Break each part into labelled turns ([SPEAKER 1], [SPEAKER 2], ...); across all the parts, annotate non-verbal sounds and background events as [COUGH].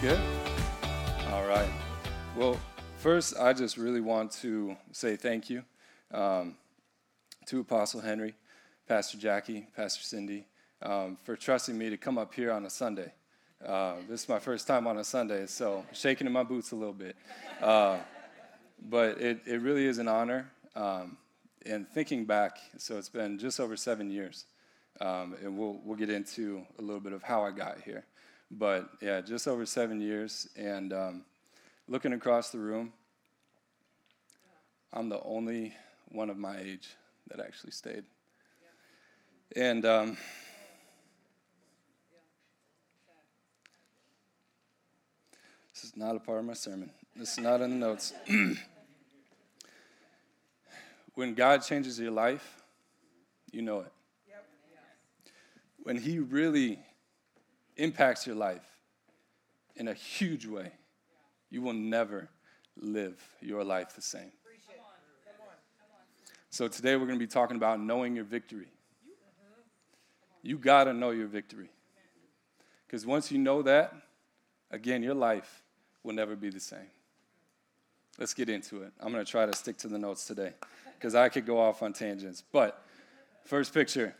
[SPEAKER 1] good? All right. Well, first, I just really want to say thank you um, to Apostle Henry, Pastor Jackie, Pastor Cindy, um, for trusting me to come up here on a Sunday. Uh, this is my first time on a Sunday, so shaking in my boots a little bit. Uh, but it, it really is an honor. Um, and thinking back, so it's been just over seven years, um, and we'll, we'll get into a little bit of how I got here. But yeah, just over seven years, and um, looking across the room, I'm the only one of my age that actually stayed. And um, this is not a part of my sermon. This is not in the notes. [CLEARS THROAT] when God changes your life, you know it. When He really impacts your life in a huge way, you will never live your life the same. So today we're going to be talking about knowing your victory. You got to know your victory. Because once you know that, again, your life will never be the same. Let's get into it. I'm going to try to stick to the notes today because I could go off on tangents. But first picture.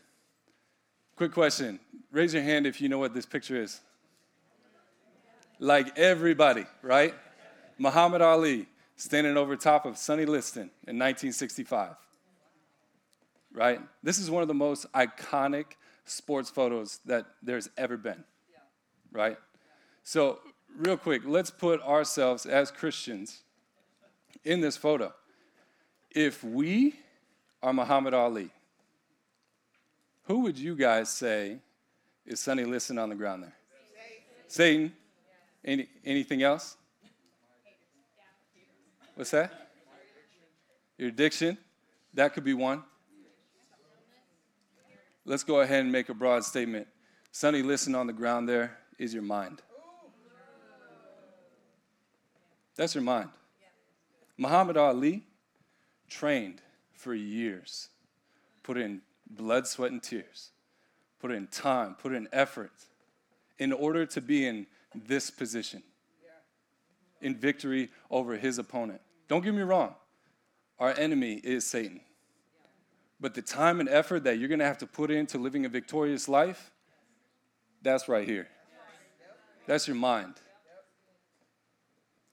[SPEAKER 1] Quick question. Raise your hand if you know what this picture is. Like everybody, right? Muhammad Ali standing over top of Sonny Liston in 1965 right? This is one of the most iconic sports photos that there's ever been, right? So, real quick, let's put ourselves as Christians in this photo. If we are Muhammad Ali, who would you guys say is Sonny Liston on the ground there? Satan. Satan. Any, anything else? What's that? Your addiction. That could be one. Let's go ahead and make a broad statement. Sonny, Liston on the ground there is your mind. That's your mind. Muhammad Ali trained for years, put in blood, sweat, and tears, put in time, put in effort in order to be in this position, in victory over his opponent. Don't get me wrong, our enemy is Satan. But the time and effort that you're going to have to put into living a victorious life, that's right here. That's your mind.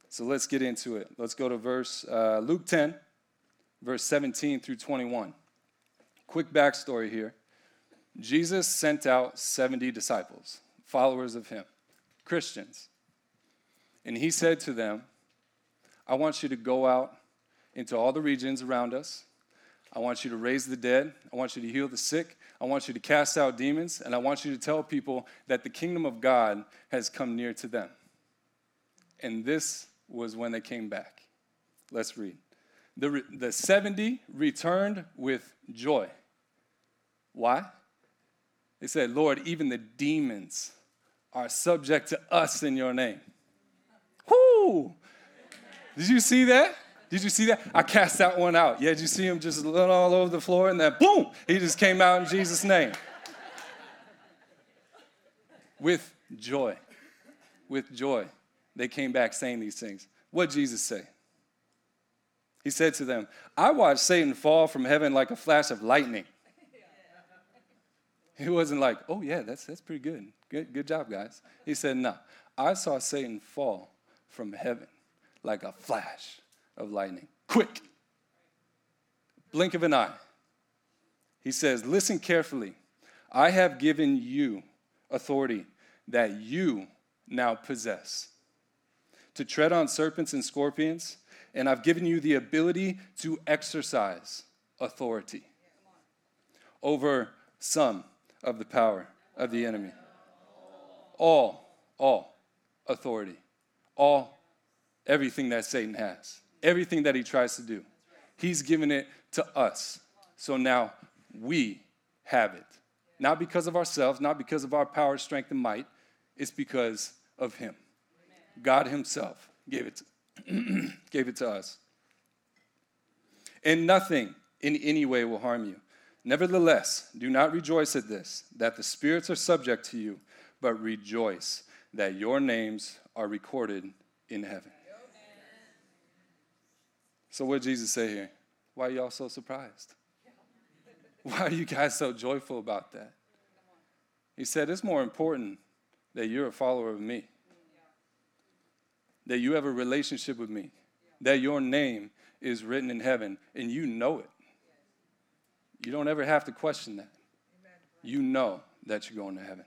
[SPEAKER 1] So let's get into it. Let's go to verse uh, Luke 10, verse 17 through 21. Quick backstory here. Jesus sent out 70 disciples, followers of him, Christians. And he said to them, I want you to go out into all the regions around us I want you to raise the dead. I want you to heal the sick. I want you to cast out demons. And I want you to tell people that the kingdom of God has come near to them. And this was when they came back. Let's read. The, the 70 returned with joy. Why? They said, Lord, even the demons are subject to us in your name. Whoo! Did you see that? Did you see that? I cast that one out. Yeah, did you see him just run all over the floor? And then boom, he just came out in Jesus' name. With joy. With joy. They came back saying these things. What Jesus say? He said to them, I watched Satan fall from heaven like a flash of lightning. [LAUGHS] He wasn't like, oh yeah, that's that's pretty good. Good, good job, guys. He said, no. I saw Satan fall from heaven like a flash of lightning. Quick. Blink of an eye. He says, Listen carefully. I have given you authority that you now possess to tread on serpents and scorpions, and I've given you the ability to exercise authority over some of the power of the enemy. All, all authority, all, everything that Satan has everything that he tries to do. He's given it to us. So now we have it. Not because of ourselves, not because of our power, strength, and might. It's because of him. God himself gave it to, [CLEARS THROAT] gave it to us. And nothing in any way will harm you. Nevertheless, do not rejoice at this, that the spirits are subject to you, but rejoice that your names are recorded in heaven. So, what did Jesus say here? Why are y'all so surprised? Why are you guys so joyful about that? He said, It's more important that you're a follower of me, that you have a relationship with me, that your name is written in heaven, and you know it. You don't ever have to question that. You know that you're going to heaven.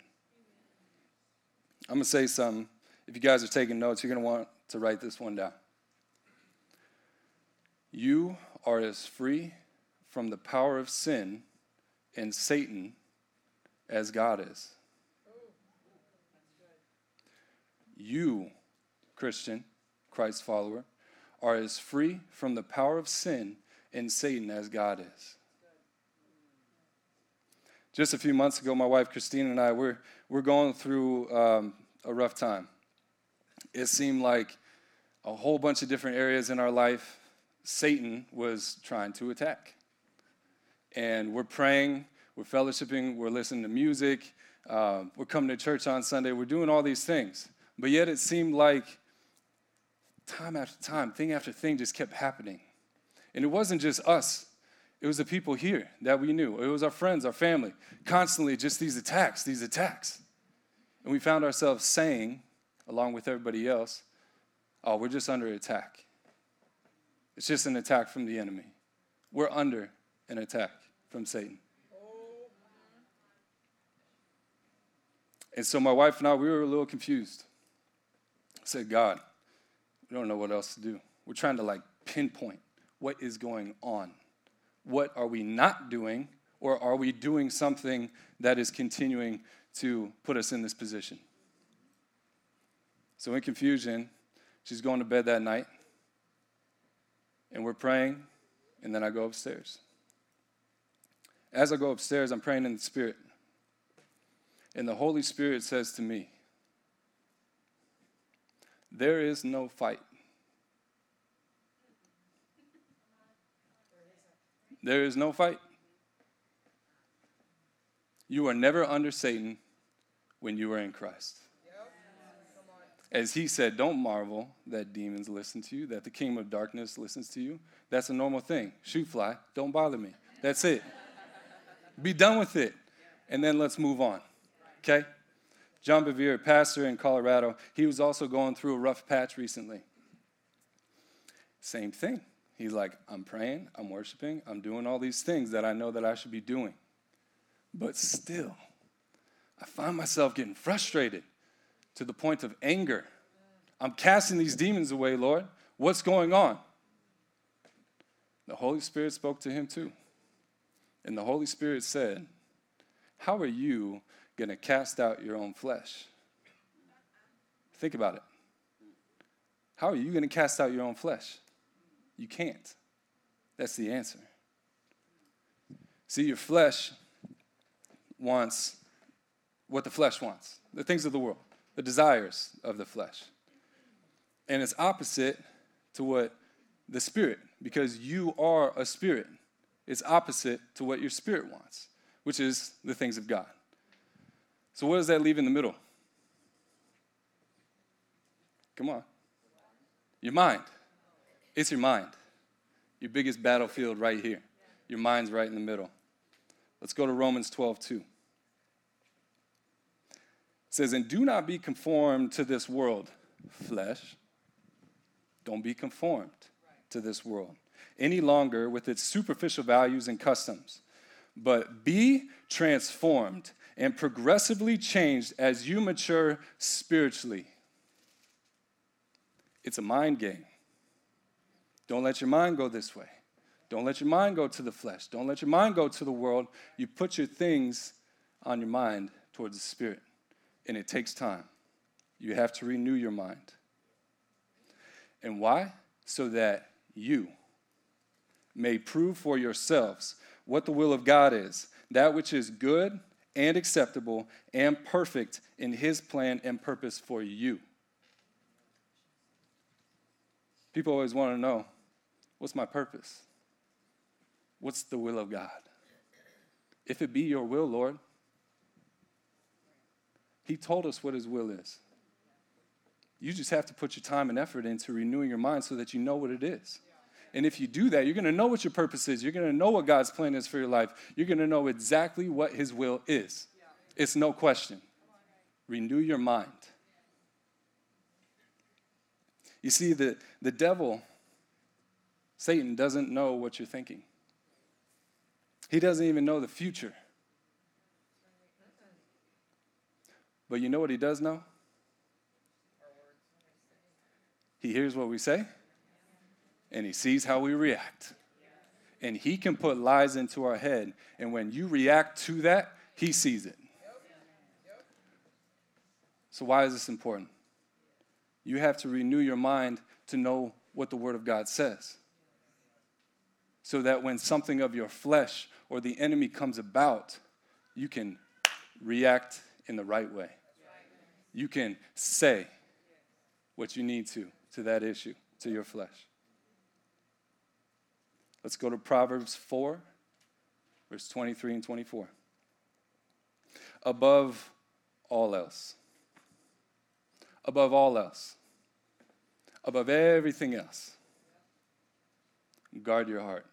[SPEAKER 1] I'm going to say something. If you guys are taking notes, you're going to want to write this one down. You are as free from the power of sin and Satan as God is. You, Christian, Christ follower, are as free from the power of sin and Satan as God is. Just a few months ago, my wife Christine and I were we're going through um, a rough time. It seemed like a whole bunch of different areas in our life Satan was trying to attack. And we're praying, we're fellowshipping, we're listening to music, uh, we're coming to church on Sunday, we're doing all these things. But yet it seemed like time after time, thing after thing just kept happening. And it wasn't just us, it was the people here that we knew. It was our friends, our family, constantly just these attacks, these attacks. And we found ourselves saying, along with everybody else, oh, we're just under attack. It's just an attack from the enemy. We're under an attack from Satan. And so my wife and I, we were a little confused. I said, God, we don't know what else to do. We're trying to like pinpoint what is going on. What are we not doing, or are we doing something that is continuing to put us in this position? So, in confusion, she's going to bed that night, and we're praying, and then I go upstairs. As I go upstairs, I'm praying in the Spirit. And the Holy Spirit says to me, There is no fight. There is no fight. You are never under Satan when you are in Christ. As he said, don't marvel that demons listen to you, that the kingdom of darkness listens to you. That's a normal thing. Shoot fly, don't bother me. That's it. Be done with it. And then let's move on. Okay? John Bevere, pastor in Colorado, he was also going through a rough patch recently. Same thing. He's like, I'm praying, I'm worshiping, I'm doing all these things that I know that I should be doing. But still, I find myself getting frustrated to the point of anger. I'm casting these demons away, Lord. What's going on? The Holy Spirit spoke to him too. And the Holy Spirit said, How are you going to cast out your own flesh? Think about it. How are you going to cast out your own flesh? You can't. That's the answer. See, your flesh wants what the flesh wants the things of the world, the desires of the flesh. And it's opposite to what the spirit, because you are a spirit. It's opposite to what your spirit wants, which is the things of God. So, what does that leave in the middle? Come on. Your mind. It's your mind. Your biggest battlefield right here. Your mind's right in the middle. Let's go to Romans 12, 2. It says, And do not be conformed to this world, flesh. Don't be conformed to this world any longer with its superficial values and customs, but be transformed and progressively changed as you mature spiritually. It's a mind game. Don't let your mind go this way. Don't let your mind go to the flesh. Don't let your mind go to the world. You put your things on your mind towards the spirit, and it takes time. You have to renew your mind. And why? So that you may prove for yourselves what the will of God is, that which is good and acceptable and perfect in His plan and purpose for you. People always want to know what's my purpose? What's the will of God? If it be your will, Lord, He told us what His will is. You just have to put your time and effort into renewing your mind so that you know what it is. And if you do that, you're going to know what your purpose is. You're going to know what God's plan is for your life. You're going to know exactly what His will is. It's no question. Renew your mind. You see, the, the devil, Satan, doesn't know what you're thinking, he doesn't even know the future. But you know what he does know? He hears what we say and he sees how we react. And he can put lies into our head. And when you react to that, he sees it. So, why is this important? You have to renew your mind to know what the Word of God says. So that when something of your flesh or the enemy comes about, you can react in the right way. You can say what you need to to that issue, to your flesh. Let's go to Proverbs 4, verse 23 and 24. Above all else, above all else, above everything else, guard your heart.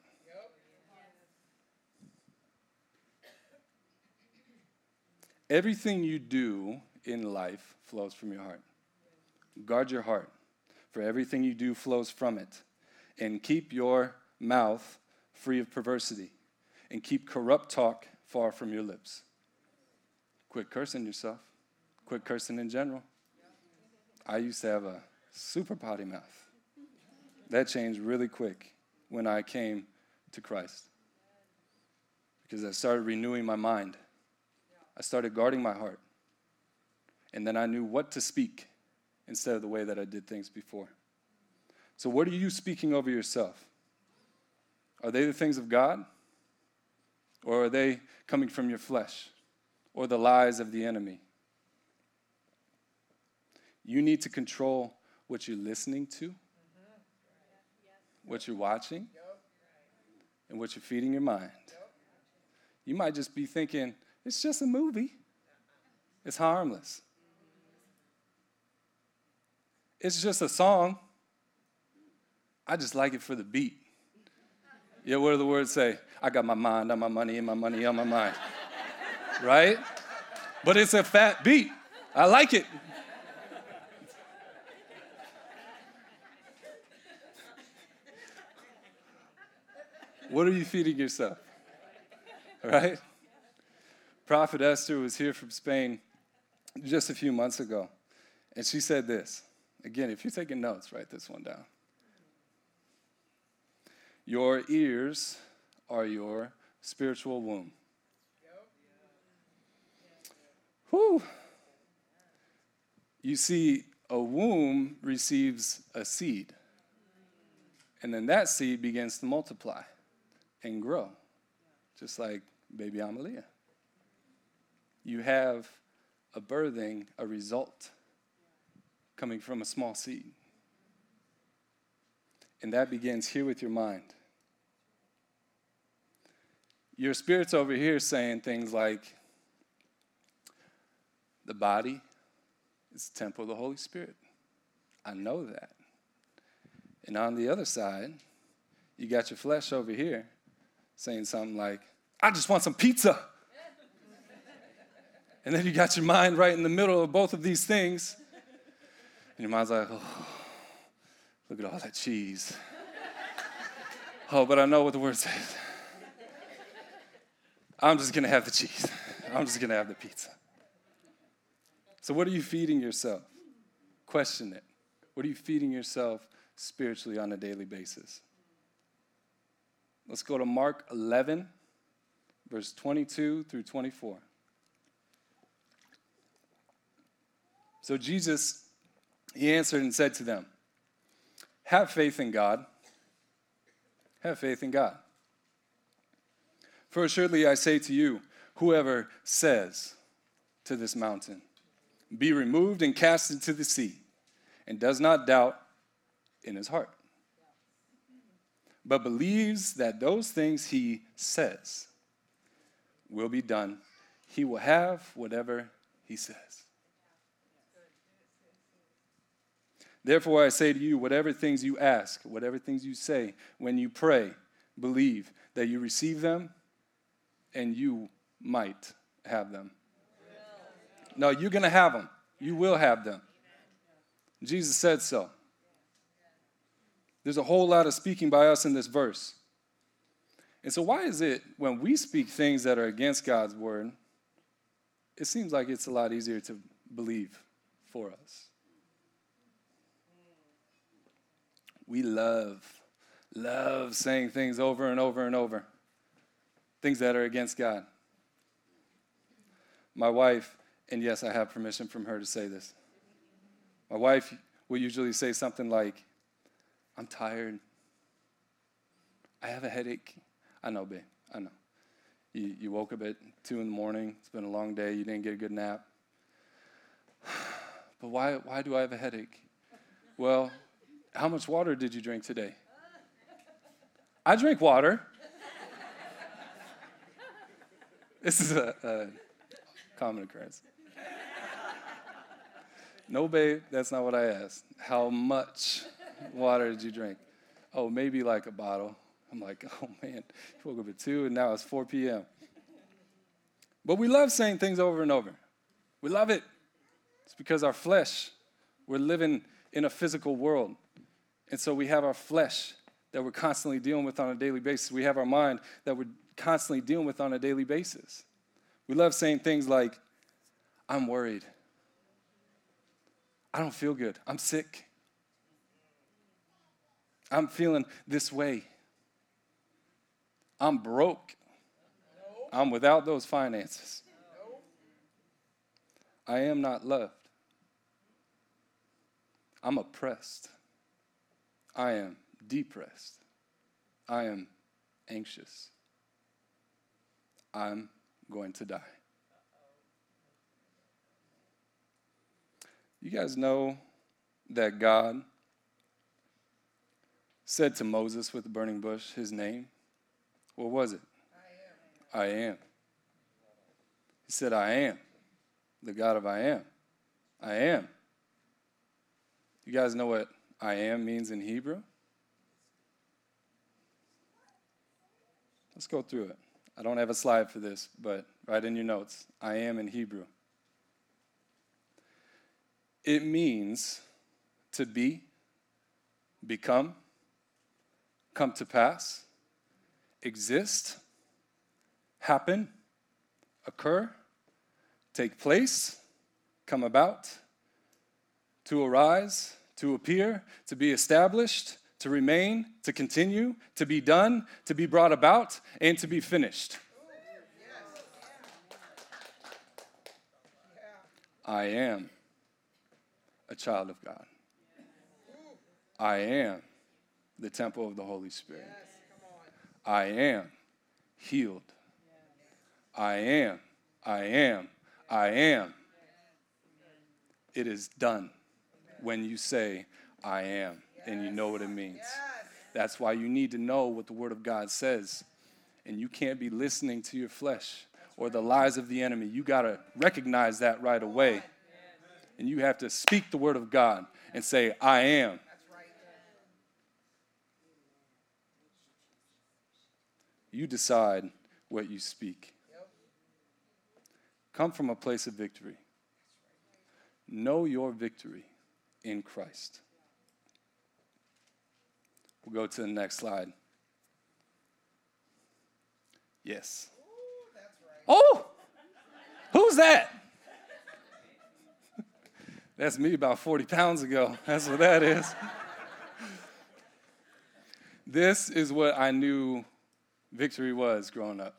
[SPEAKER 1] Everything you do in life flows from your heart. Guard your heart, for everything you do flows from it. And keep your mouth free of perversity, and keep corrupt talk far from your lips. Quit cursing yourself. Quit cursing in general. I used to have a super potty mouth. That changed really quick when I came to Christ because I started renewing my mind. I started guarding my heart. And then I knew what to speak instead of the way that I did things before. So, what are you speaking over yourself? Are they the things of God? Or are they coming from your flesh or the lies of the enemy? You need to control what you're listening to, what you're watching, and what you're feeding your mind. You might just be thinking, it's just a movie, it's harmless. It's just a song. I just like it for the beat. Yeah, what do the words say? I got my mind on my money and my money on my mind. right? But it's a fat beat. I like it. what are you feeding yourself? Right? Prophet Esther was here from Spain just a few months ago, and she said this. Again, if you're taking notes, write this one down. Your ears are your spiritual womb. Whew. You see, a womb receives a seed, and then that seed begins to multiply and grow, just like baby Amalia. You have a birthing, a result coming from a small seed. And that begins here with your mind. Your spirit's over here saying things like, the body is the temple of the Holy Spirit. I know that. And on the other side, you got your flesh over here saying something like, I just want some pizza. [LAUGHS] and then you got your mind right in the middle of both of these things. And your mind's like, oh, look at all that cheese. [LAUGHS] oh, but I know what the word says. I'm just going to have the cheese. I'm just going to have the pizza. So, what are you feeding yourself? Question it. What are you feeding yourself spiritually on a daily basis? Let's go to Mark 11, verse 22 through 24. So, Jesus, he answered and said to them, Have faith in God. Have faith in God. For assuredly I say to you, whoever says to this mountain, Be removed and cast into the sea, and does not doubt in his heart, but believes that those things he says will be done, he will have whatever he says. Therefore, I say to you, whatever things you ask, whatever things you say, when you pray, believe that you receive them and you might have them. No, you're going to have them. You will have them. Jesus said so. There's a whole lot of speaking by us in this verse. And so, why is it when we speak things that are against God's word, it seems like it's a lot easier to believe for us? We love, love saying things over and over and over, things that are against God. My wife, and yes, I have permission from her to say this. My wife will usually say something like, I'm tired. I have a headache. I know, babe. I know. You, you woke up at 2 in the morning. It's been a long day. You didn't get a good nap. [SIGHS] But why, why do I have a headache? Well, how much water did you drink today? I drink water. This is a, a common occurrence. No, babe, that's not what I asked. How much water did you drink? Oh, maybe like a bottle. I'm like, [LAUGHS] oh man, you woke up at 2 and now it's 4 p.m. But we love saying things over and over. We love it. It's because our flesh, we're living in a physical world. And so we have our flesh that we're constantly dealing with on a daily basis. We have our mind that we're constantly dealing with on a daily basis. We love saying things like, I'm worried. I don't feel good. I'm sick. I'm feeling this way. I'm broke. I'm without those finances. I am not loved. I'm oppressed. I am depressed. I am anxious. I'm going to die. You guys know that God said to Moses with the burning bush his name? What was it? I am. I am. He said, I am the God of I am. I am. You guys know what I am means in Hebrew? Let's go through it. I don't have a slide for this, but write in your notes. I am in Hebrew. It means to be, become, come to pass, exist, happen, occur, take place, come about, to arise, to appear, to be established, to remain, to continue, to be done, to be brought about, and to be finished. I am a child of God. I am the temple of the Holy Spirit. I am healed. I am, I am, I am. It is done when you say, I am, and you know what it means. That's why you need to know what the Word of God says. And you can't be listening to your flesh or the lies of the enemy. You got to recognize that right away and you have to speak the word of God and say, I am. You decide what you speak. Come from a place of victory. Know your victory in Christ. We'll go to the next slide. Yes. Oh, who's that? [LAUGHS] That's me about 40 pounds ago. That's what that is. [LAUGHS] this is what I knew victory was growing up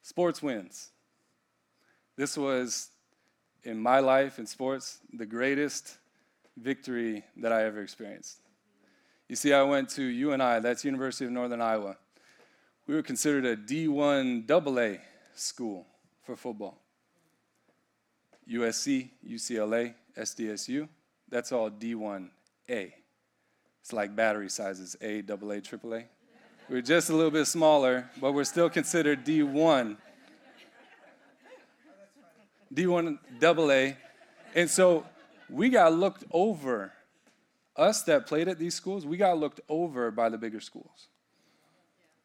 [SPEAKER 1] sports wins. This was, in my life in sports, the greatest victory that I ever experienced. You see, I went to UNI, that's University of Northern Iowa. We were considered a D1 AA school for football. USC, UCLA, SDSU, that's all D1A. It's like battery sizes A, AA, AAA. We're just a little bit smaller, but we're still considered D1. D1 AA. And so we got looked over. Us that played at these schools, we got looked over by the bigger schools.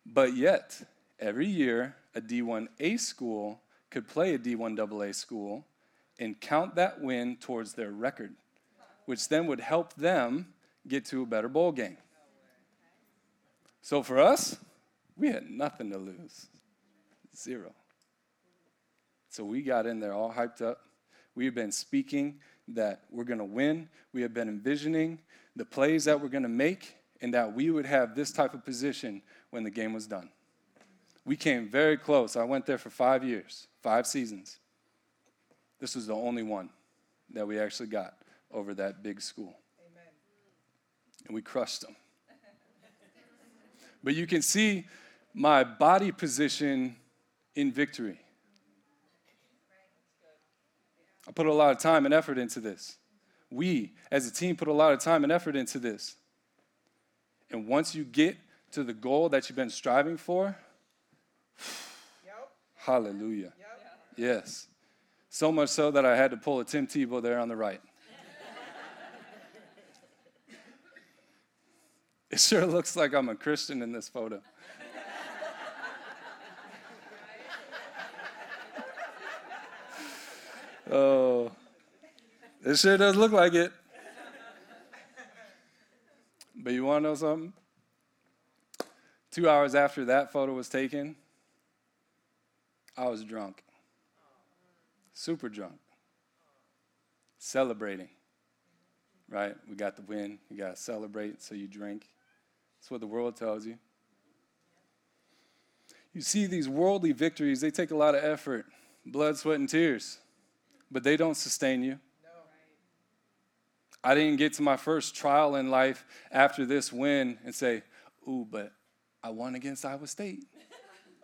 [SPEAKER 1] But yet, every year, a D1A school could play a D1 AA school and count that win towards their record, which then would help them get to a better bowl game. So for us, we had nothing to lose. Zero. So we got in there all hyped up. We have been speaking that we're going to win. We have been envisioning the plays that we're going to make and that we would have this type of position when the game was done. We came very close. I went there for five years, five seasons. This was the only one that we actually got over that big school. Amen. And we crushed them. but you can see my body position in victory. I put a lot of time and effort into this. We, as a team, put a lot of time and effort into this. And once you get to the goal that you've been striving for, yep. hallelujah. Yep. Yes. So much so that I had to pull a Tim Tebow there on the right. [LAUGHS] it sure looks like I'm a Christian in this photo. Oh, it sure does look like it. But you want to know something? Two hours after that photo was taken, I was drunk. Super drunk. Celebrating. Right? We got the win. You got to celebrate, so you drink. That's what the world tells you. You see, these worldly victories, they take a lot of effort, blood, sweat, and tears but they don't sustain you. I didn't get to my first trial in life after this win and say, Ooh, but I won against Iowa State.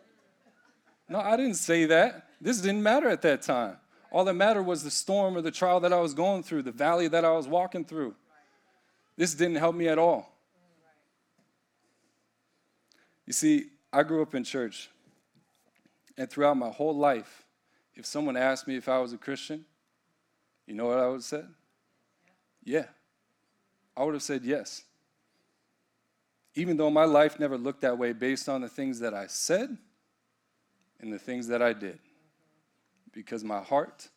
[SPEAKER 1] [LAUGHS] no, I didn't say that. This didn't matter at that time. All that mattered was the storm or the trial that I was going through, the valley that I was walking through. This didn't help me at all. You see, I grew up in church, and throughout my whole life, if someone asked me if I was a Christian, you know what I would have said? Yeah. I would have said yes. Even though my life never looked that way based on the things that I said and the things that I did, because my heart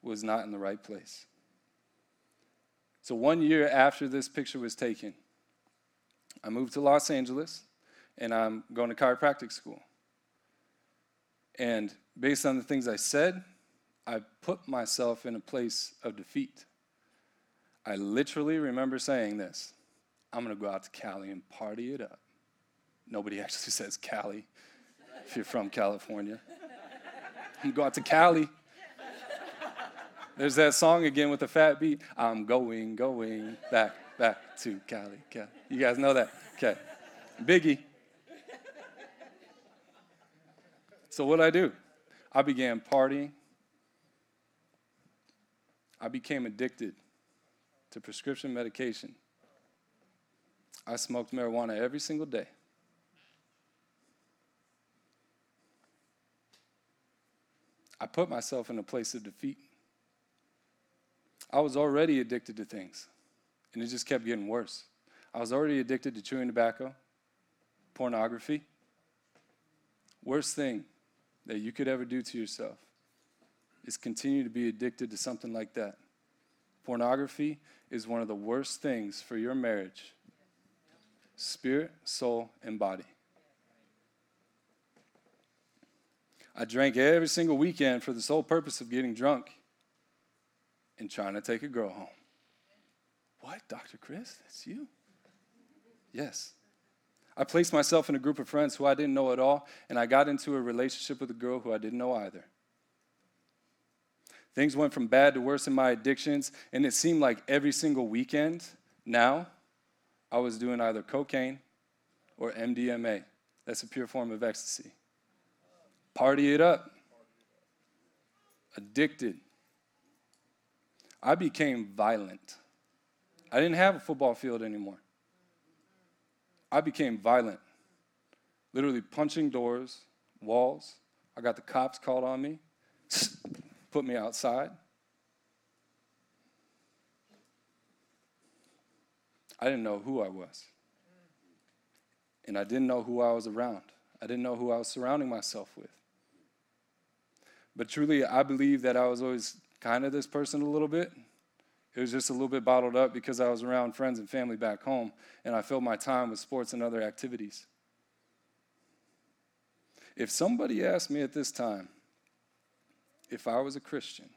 [SPEAKER 1] was not in the right place. So, one year after this picture was taken, I moved to Los Angeles and I'm going to chiropractic school. And based on the things I said, I put myself in a place of defeat. I literally remember saying this I'm going to go out to Cali and party it up. Nobody [LAUGHS] actually says Cali if you're from California. I'm going to go out to Cali. There's that song again with the fat beat. I'm going, going back, back to Cali, Cali. You guys know that? Okay. Biggie. So what do I do? I began partying. I became addicted to prescription medication. I smoked marijuana every single day. I put myself in a place of defeat. I was already addicted to things, and it just kept getting worse. I was already addicted to chewing tobacco, pornography. Worst thing that you could ever do to yourself is continue to be addicted to something like that. Pornography is one of the worst things for your marriage spirit, soul, and body. I drank every single weekend for the sole purpose of getting drunk and trying to take a girl home. What, Dr. Chris? That's you? Yes. I placed myself in a group of friends who I didn't know at all, and I got into a relationship with a girl who I didn't know either. Things went from bad to worse in my addictions, and it seemed like every single weekend now I was doing either cocaine or MDMA. That's a pure form of ecstasy. Party it up. Addicted. I became violent. I didn't have a football field anymore. I became violent, literally punching doors, walls. I got the cops called on me, [SNIFFS] put me outside. I didn't know who I was. And I didn't know who I was around. I didn't know who I was surrounding myself with. But truly, I believe that I was always kind of this person a little bit. It was just a little bit bottled up because I was around friends and family back home, and I filled my time with sports and other activities. If somebody asked me at this time if I was a Christian,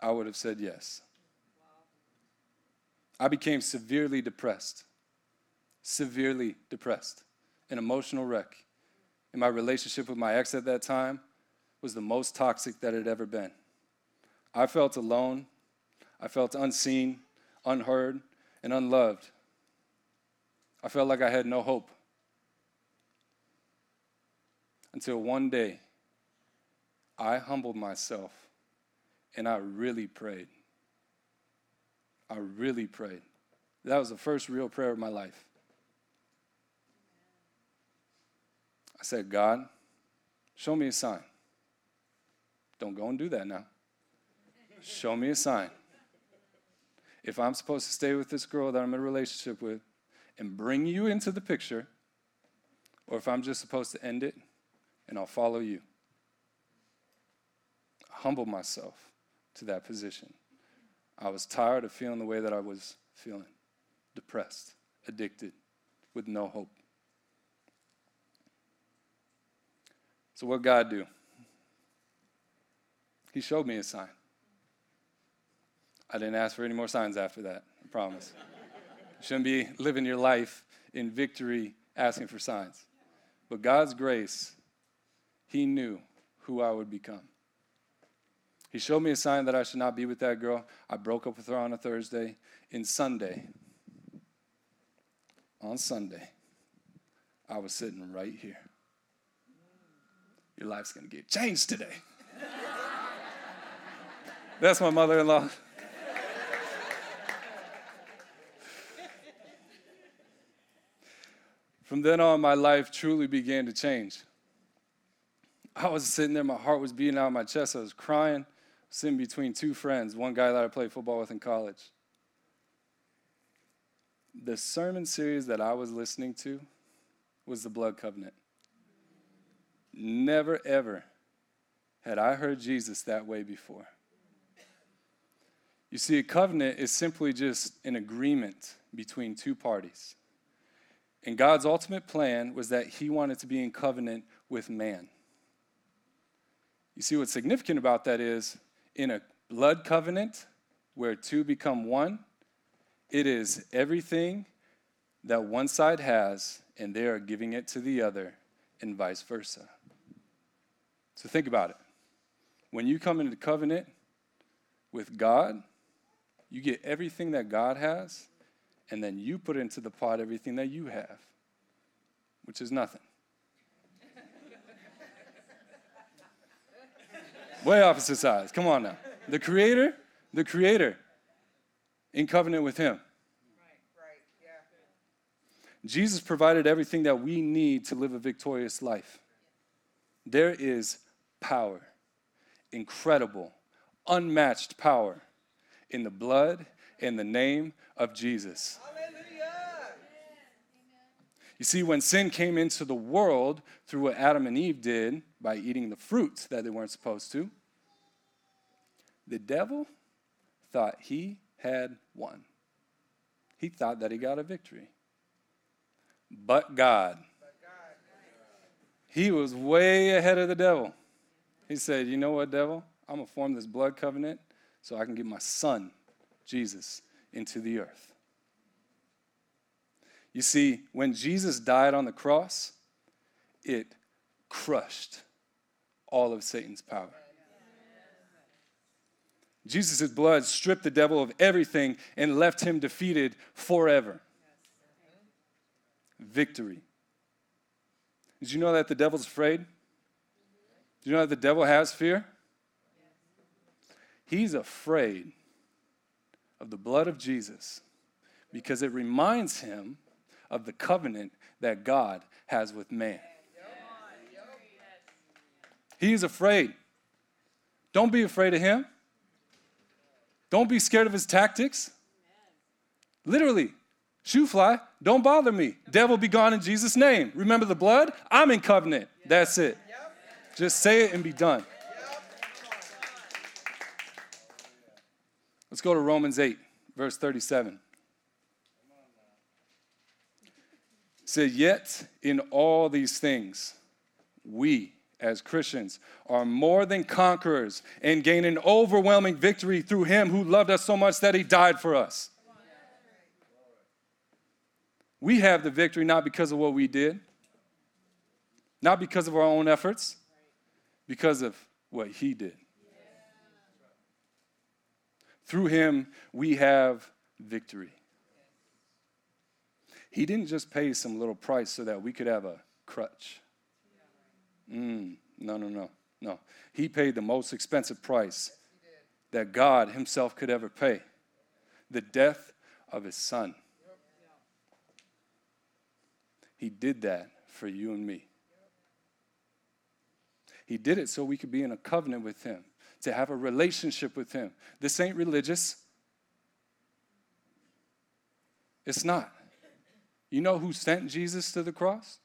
[SPEAKER 1] I would have said yes. I became severely depressed, severely depressed, an emotional wreck. And my relationship with my ex at that time was the most toxic that it had ever been. I felt alone, I felt unseen, unheard, and unloved. I felt like I had no hope. Until one day, I humbled myself and I really prayed. I really prayed. That was the first real prayer of my life. I said, God, show me a sign. Don't go and do that now. Show me a sign. If I'm supposed to stay with this girl that I'm in a relationship with and bring you into the picture, or if I'm just supposed to end it and I'll follow you. I Humble myself to that position. I was tired of feeling the way that I was feeling depressed, addicted, with no hope. So, what God do? He showed me a sign. I didn't ask for any more signs after that, I promise. you shouldn't be living your life in victory asking for signs. But God's grace, He knew who I would become. He showed me a sign that I should not be with that girl. I broke up with her on a Thursday. In Sunday, on Sunday, I was sitting right here. Your life's going to get changed today. [LAUGHS] That's my mother in law. From then on, my life truly began to change. I was sitting there, my heart was beating out of my chest. I was crying, sitting between two friends, one guy that I played football with in college. The sermon series that I was listening to was the Blood Covenant. Never, ever had I heard Jesus that way before. You see, a covenant is simply just an agreement between two parties. And God's ultimate plan was that He wanted to be in covenant with man. You see, what's significant about that is in a blood covenant where two become one, it is everything that one side has, and they are giving it to the other, and vice versa. So think about it. When you come into covenant with God, you get everything that God has, and then you put into the pot everything that you have, which is nothing. [LAUGHS] Way opposite sides. Come on now. The Creator, the Creator, in covenant with Him. Right, right, yeah. Jesus provided everything that we need to live a victorious life. There is power, incredible, unmatched power in the blood in the name of Jesus. You see, when sin came into the world through what Adam and Eve did by eating the fruits that they weren't supposed to, the devil thought he had won. He thought that he got a victory. But God, he was way ahead of the devil. He said, You know what, devil? I'm going to form this blood covenant so I can get my son, Jesus, into the earth. You see, when Jesus died on the cross, it crushed all of Satan's power. Jesus' blood stripped the devil of everything and left him defeated forever. Victory. Did you know that the devil's afraid? Do you know that the devil has fear? He's afraid of the blood of Jesus because it reminds him of the covenant that God has with man. He's afraid. Don't be afraid of him. Don't be scared of his tactics. Literally, shoo fly, don't bother me. Devil be gone in Jesus' name. Remember the blood? I'm in covenant. That's it. Just say it and be done. Let's go to Romans 8, verse 37. It said, Yet in all these things, we as Christians are more than conquerors and gain an overwhelming victory through Him who loved us so much that He died for us. We have the victory not because of what we did, not because of our own efforts, because of what He did. Through him, we have victory. He didn't just pay some little price so that we could have a crutch. Mm, no, no, no, no. He paid the most expensive price that God Himself could ever pay the death of His Son. He did that for you and me. He did it so we could be in a covenant with Him to have a relationship with Him. This ain't religious. It's not. You know who sent Jesus to the cross?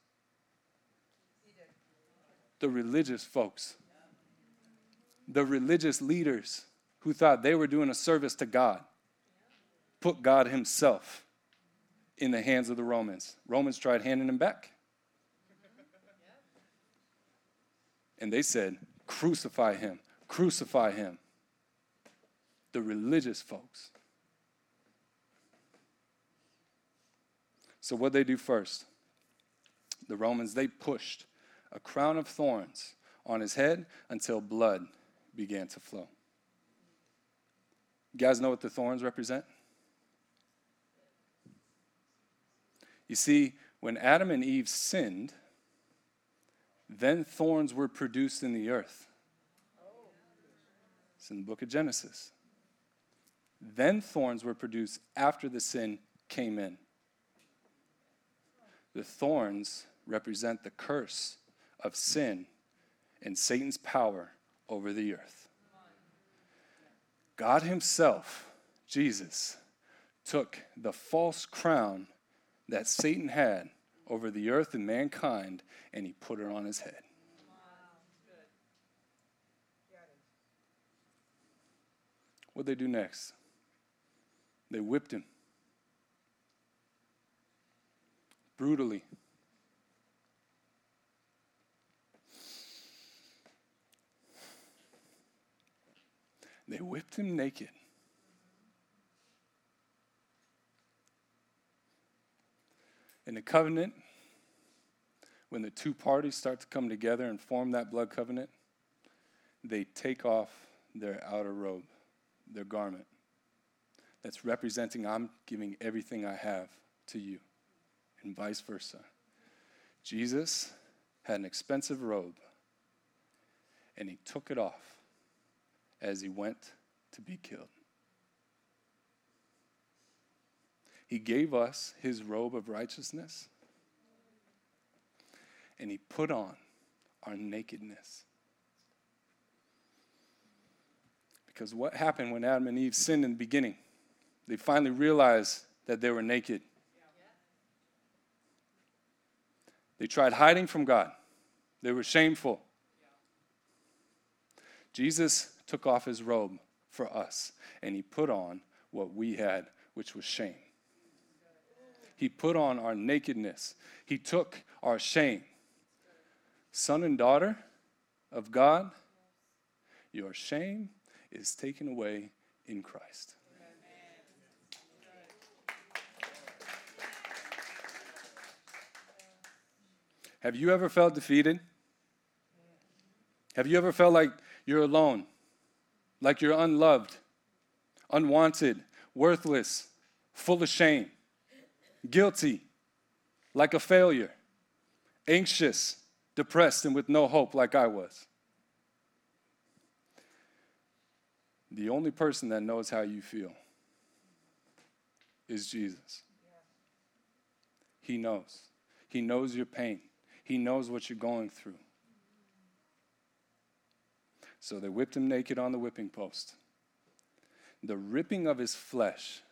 [SPEAKER 1] The religious folks, the religious leaders who thought they were doing a service to God, put God Himself in the hands of the Romans. Romans tried handing him back. And they said, Crucify him. Crucify him. The religious folks. So, what they do first? The Romans, they pushed a crown of thorns on his head until blood began to flow. You guys know what the thorns represent? You see, when Adam and Eve sinned, then thorns were produced in the earth. It's in the book of Genesis. Then thorns were produced after the sin came in. The thorns represent the curse of sin and Satan's power over the earth. God Himself, Jesus, took the false crown that Satan had over the earth and mankind and He put it on His head. What'd they do next? They whipped him brutally. They whipped him naked. In the covenant, when the two parties start to come together and form that blood covenant, they take off their outer robe their garment. That's representing I'm giving everything I have to you, and vice versa. Jesus had an expensive robe, and he took it off as he went to be killed. He gave us his robe of righteousness, and he put on our nakedness. Because what happened when Adam and Eve sinned in the beginning? They finally realized that they were naked. They tried hiding from God, they were shameful. Jesus took off his robe for us, and he put on what we had, which was shame. He put on our nakedness, he took our shame. Son and daughter of God, your shame is taken away in Christ. Have you ever felt defeated? Have you ever felt like you're alone, like you're unloved, unwanted, worthless, full of shame, guilty, like a failure, anxious, depressed, and with no hope, like I was? The only person that knows how you feel is Jesus. He knows. He knows your pain. He knows what you're going through. So they whipped him naked on the whipping post. The ripping of his flesh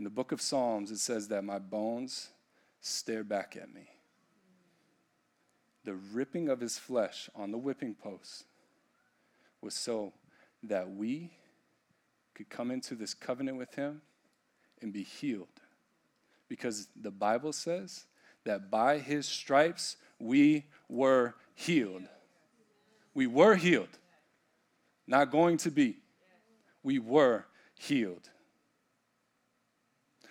[SPEAKER 1] In the book of Psalms, it says that my bones stare back at me. The ripping of his flesh on the whipping post was so that we could come into this covenant with him and be healed. Because the Bible says that by his stripes we were healed. We were healed. Not going to be. We were healed.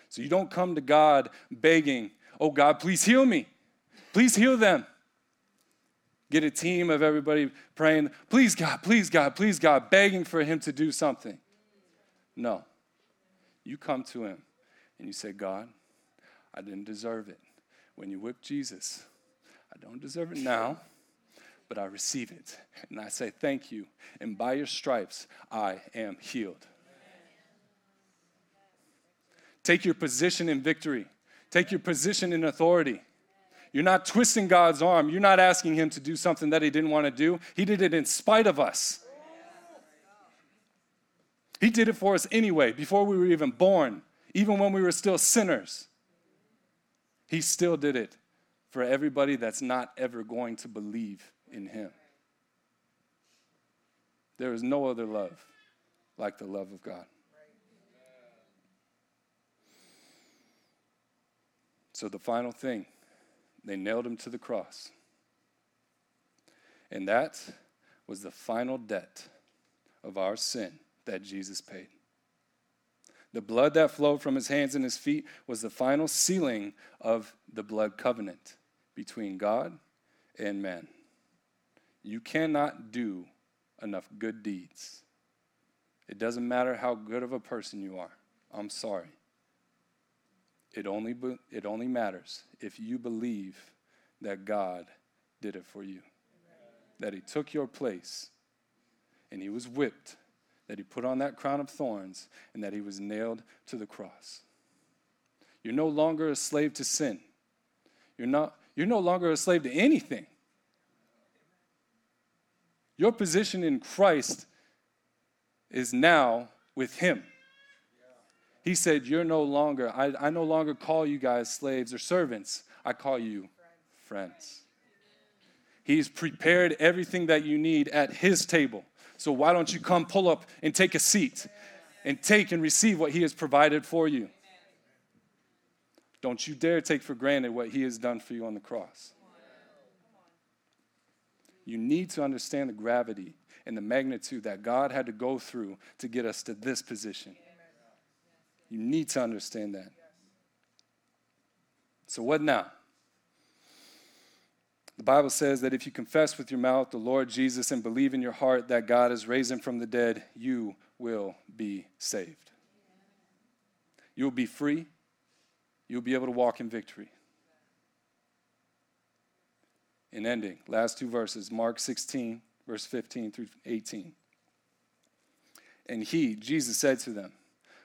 [SPEAKER 1] So you don't come to God begging, oh God, please heal me. Please heal them. Get a team of everybody praying, please God, please God, please God, begging for Him to do something. No. You come to Him and you say, God, I didn't deserve it. When you whip Jesus, I don't deserve it now, but I receive it. And I say, Thank you. And by your stripes, I am healed. Take your position in victory, take your position in authority. You're not twisting God's arm. You're not asking Him to do something that He didn't want to do. He did it in spite of us. He did it for us anyway, before we were even born, even when we were still sinners. He still did it for everybody that's not ever going to believe in Him. There is no other love like the love of God. So, the final thing, they nailed him to the cross. And that was the final debt of our sin that Jesus paid. The blood that flowed from his hands and his feet was the final sealing of the blood covenant between God and man. You cannot do enough good deeds. It doesn't matter how good of a person you are. I'm sorry. It only, it only matters if you believe that God did it for you, that He took your place and He was whipped, that He put on that crown of thorns, and that He was nailed to the cross. You're no longer a slave to sin. You're, not, you're no longer a slave to anything. Your position in Christ is now with Him. He said, You're no longer, I, I no longer call you guys slaves or servants. I call you friends. He's prepared everything that you need at His table. So why don't you come pull up and take a seat and take and receive what He has provided for you? Don't you dare take for granted what He has done for you on the cross. You need to understand the gravity and the magnitude that God had to go through to get us to this position. You need to understand that. So, what now? The Bible says that if you confess with your mouth the Lord Jesus and believe in your heart that God is raising from the dead, you will be saved. You'll be free. You'll be able to walk in victory. In ending, last two verses, Mark 16, verse 15 through 18. And he, Jesus, said to them,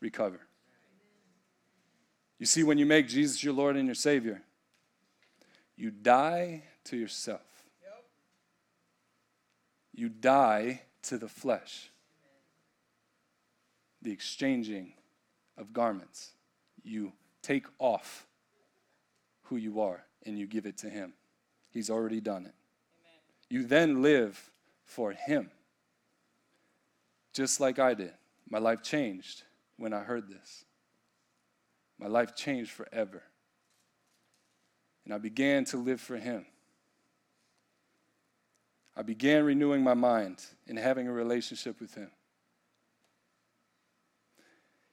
[SPEAKER 1] recover. You see, when you make Jesus your Lord and your Savior, you die to yourself. You die to the flesh. The exchanging of garments. You take off who you are and you give it to Him. He's already done it. You then live for Him. Just like I did. My life changed when I heard this. My life changed forever. And I began to live for Him. I began renewing my mind and having a relationship with Him.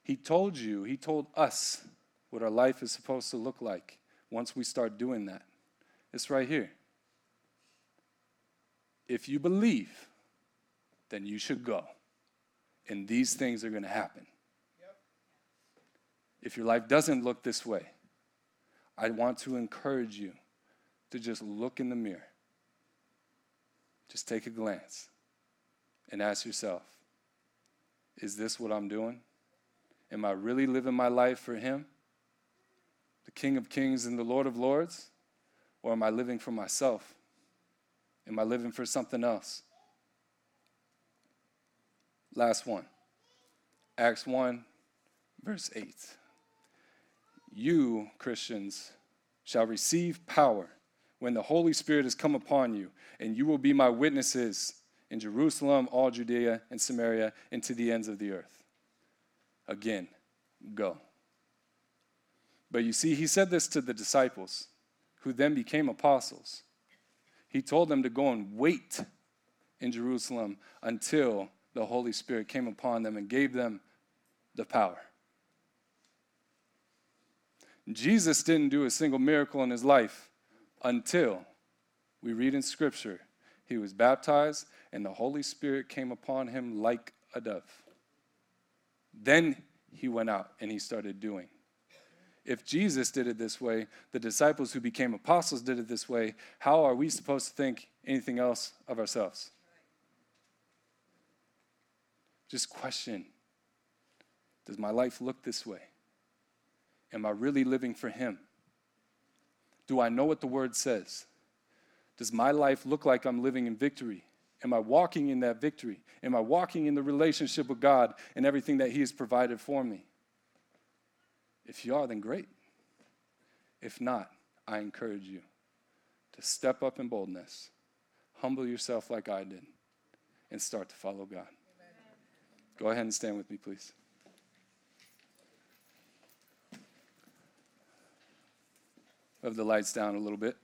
[SPEAKER 1] He told you, He told us what our life is supposed to look like once we start doing that. It's right here. If you believe, then you should go. And these things are going to happen. If your life doesn't look this way, I want to encourage you to just look in the mirror. Just take a glance and ask yourself Is this what I'm doing? Am I really living my life for Him, the King of Kings and the Lord of Lords? Or am I living for myself? Am I living for something else? Last one Acts 1, verse 8. You, Christians, shall receive power when the Holy Spirit has come upon you, and you will be my witnesses in Jerusalem, all Judea, and Samaria, and to the ends of the earth. Again, go. But you see, he said this to the disciples, who then became apostles. He told them to go and wait in Jerusalem until the Holy Spirit came upon them and gave them the power. Jesus didn't do a single miracle in his life until we read in Scripture he was baptized and the Holy Spirit came upon him like a dove. Then he went out and he started doing. If Jesus did it this way, the disciples who became apostles did it this way, how are we supposed to think anything else of ourselves? Just question Does my life look this way? Am I really living for Him? Do I know what the Word says? Does my life look like I'm living in victory? Am I walking in that victory? Am I walking in the relationship with God and everything that He has provided for me? If you are, then great. If not, I encourage you to step up in boldness, humble yourself like I did, and start to follow God. Amen. Go ahead and stand with me, please. Have the lights down a little bit.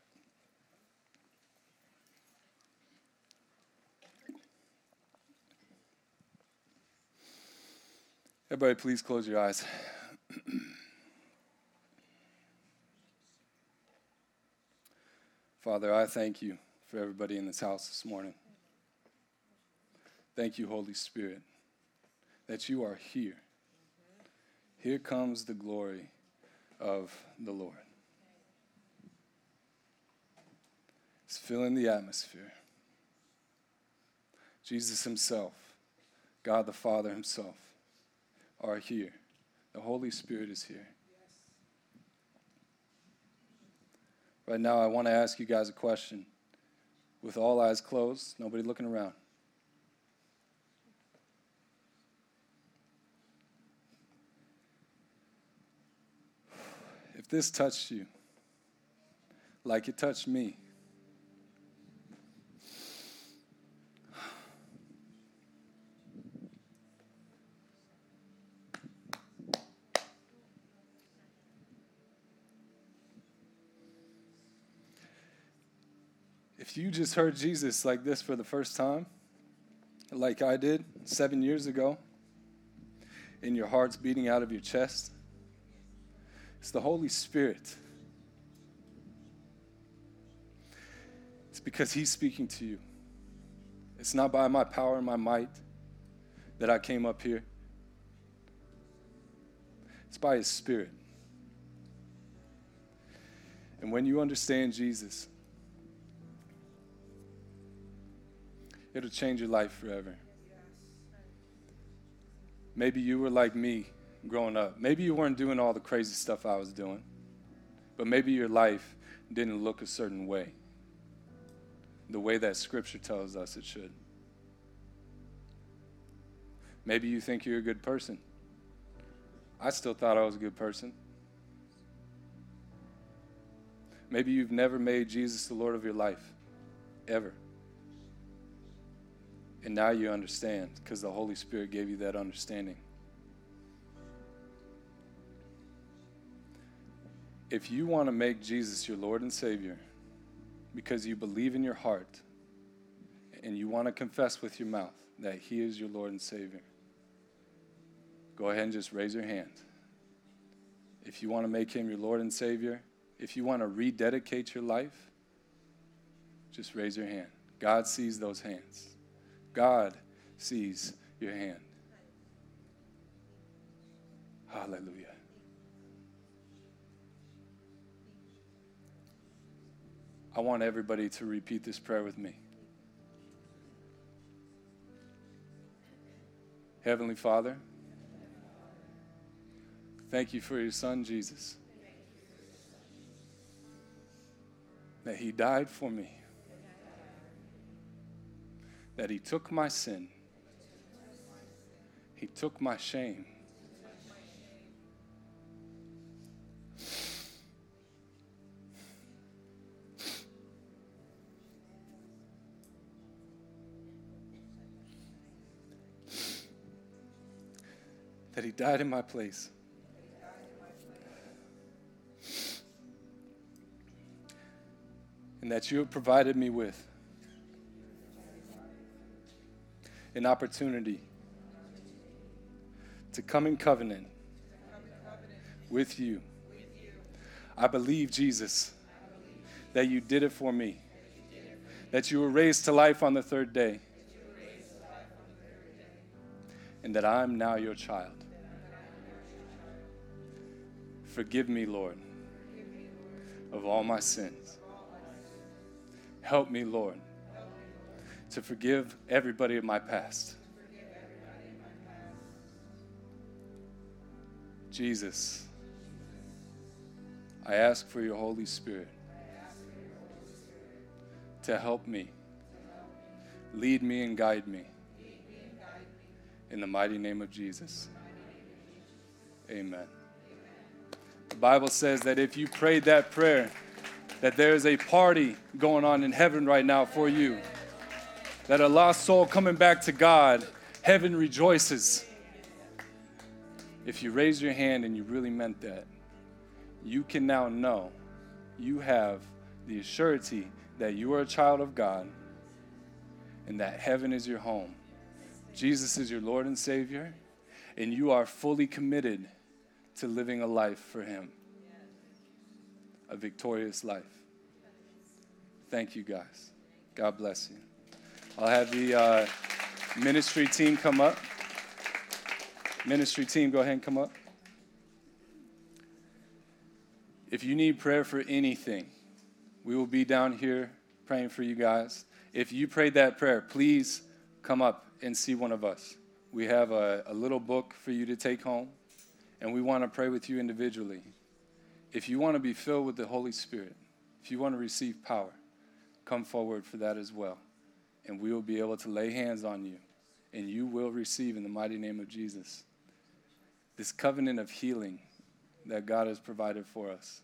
[SPEAKER 1] Everybody, please close your eyes. Father, I thank you for everybody in this house this morning. Thank you, Holy Spirit, that you are here. Here comes the glory of the Lord. It's filling the atmosphere. Jesus Himself, God the Father Himself, are here. The Holy Spirit is here. Right now, I want to ask you guys a question. With all eyes closed, nobody looking around. If this touched you like it touched me, If you just heard Jesus like this for the first time, like I did seven years ago, and your heart's beating out of your chest, it's the Holy Spirit. It's because He's speaking to you. It's not by my power and my might that I came up here, it's by His Spirit. And when you understand Jesus, it'll change your life forever. Maybe you were like me growing up. Maybe you weren't doing all the crazy stuff I was doing, but maybe your life didn't look a certain way, the way that Scripture tells us it should. Maybe you think you're a good person. I still thought I was a good person. Maybe you've never made Jesus the Lord of your life, ever. And now you understand because the Holy Spirit gave you that understanding. If you want to make Jesus your Lord and Savior because you believe in your heart and you want to confess with your mouth that He is your Lord and Savior, go ahead and just raise your hand. If you want to make Him your Lord and Savior, if you want to rededicate your life, just raise your hand. God sees those hands. God sees your hand. Hallelujah. I want everybody to repeat this prayer with me. Heavenly Father, thank you for your son, Jesus, that he died for me that He took my sin, He took my shame. that He died in my place. And that you have provided me with an opportunity to come in covenant with you. I believe, Jesus, that you did it for me, that you were raised to life on the third day, and that I am now your child. Forgive me, Lord, of all my sins. Help me, Lord, to forgive everybody of my past. Jesus, I ask for your Holy Spirit to help me, lead me, and guide me. In the mighty name of Jesus. Amen. The Bible says that if you prayed that prayer, that there is a party going on in heaven right now for you. That a lost soul coming back to God, heaven rejoices. If you raise your hand and you really meant that, you can now know you have the assurity that you are a child of God and that heaven is your home. Jesus is your Lord and Savior, and you are fully committed to living a life for Him, a victorious life. Thank you, guys. God bless you. I'll have the uh, ministry team come up. Ministry team, go ahead and come up. If you need prayer for anything, we will be down here praying for you guys. If you prayed that prayer, please come up and see one of us. We have a, a little book for you to take home and we want to pray with you individually. If you want to be filled with the Holy Spirit, if you want to receive power, come forward for that as well. And we will be able to lay hands on you, and you will receive in the mighty name of Jesus this covenant of healing that God has provided for us.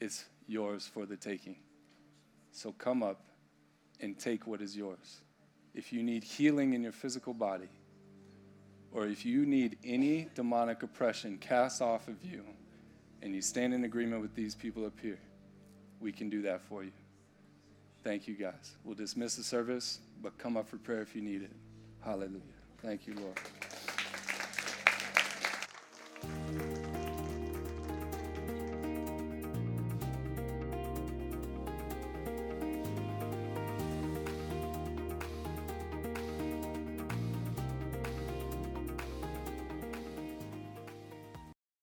[SPEAKER 1] It's yours for the taking. So come up and take what is yours. If you need healing in your physical body, or if you need any demonic oppression cast off of you and you stand in agreement with these people up here, we can do that for you. Thank you, guys. We'll dismiss the service, but come up for prayer if you need it. Hallelujah. Thank you, Lord.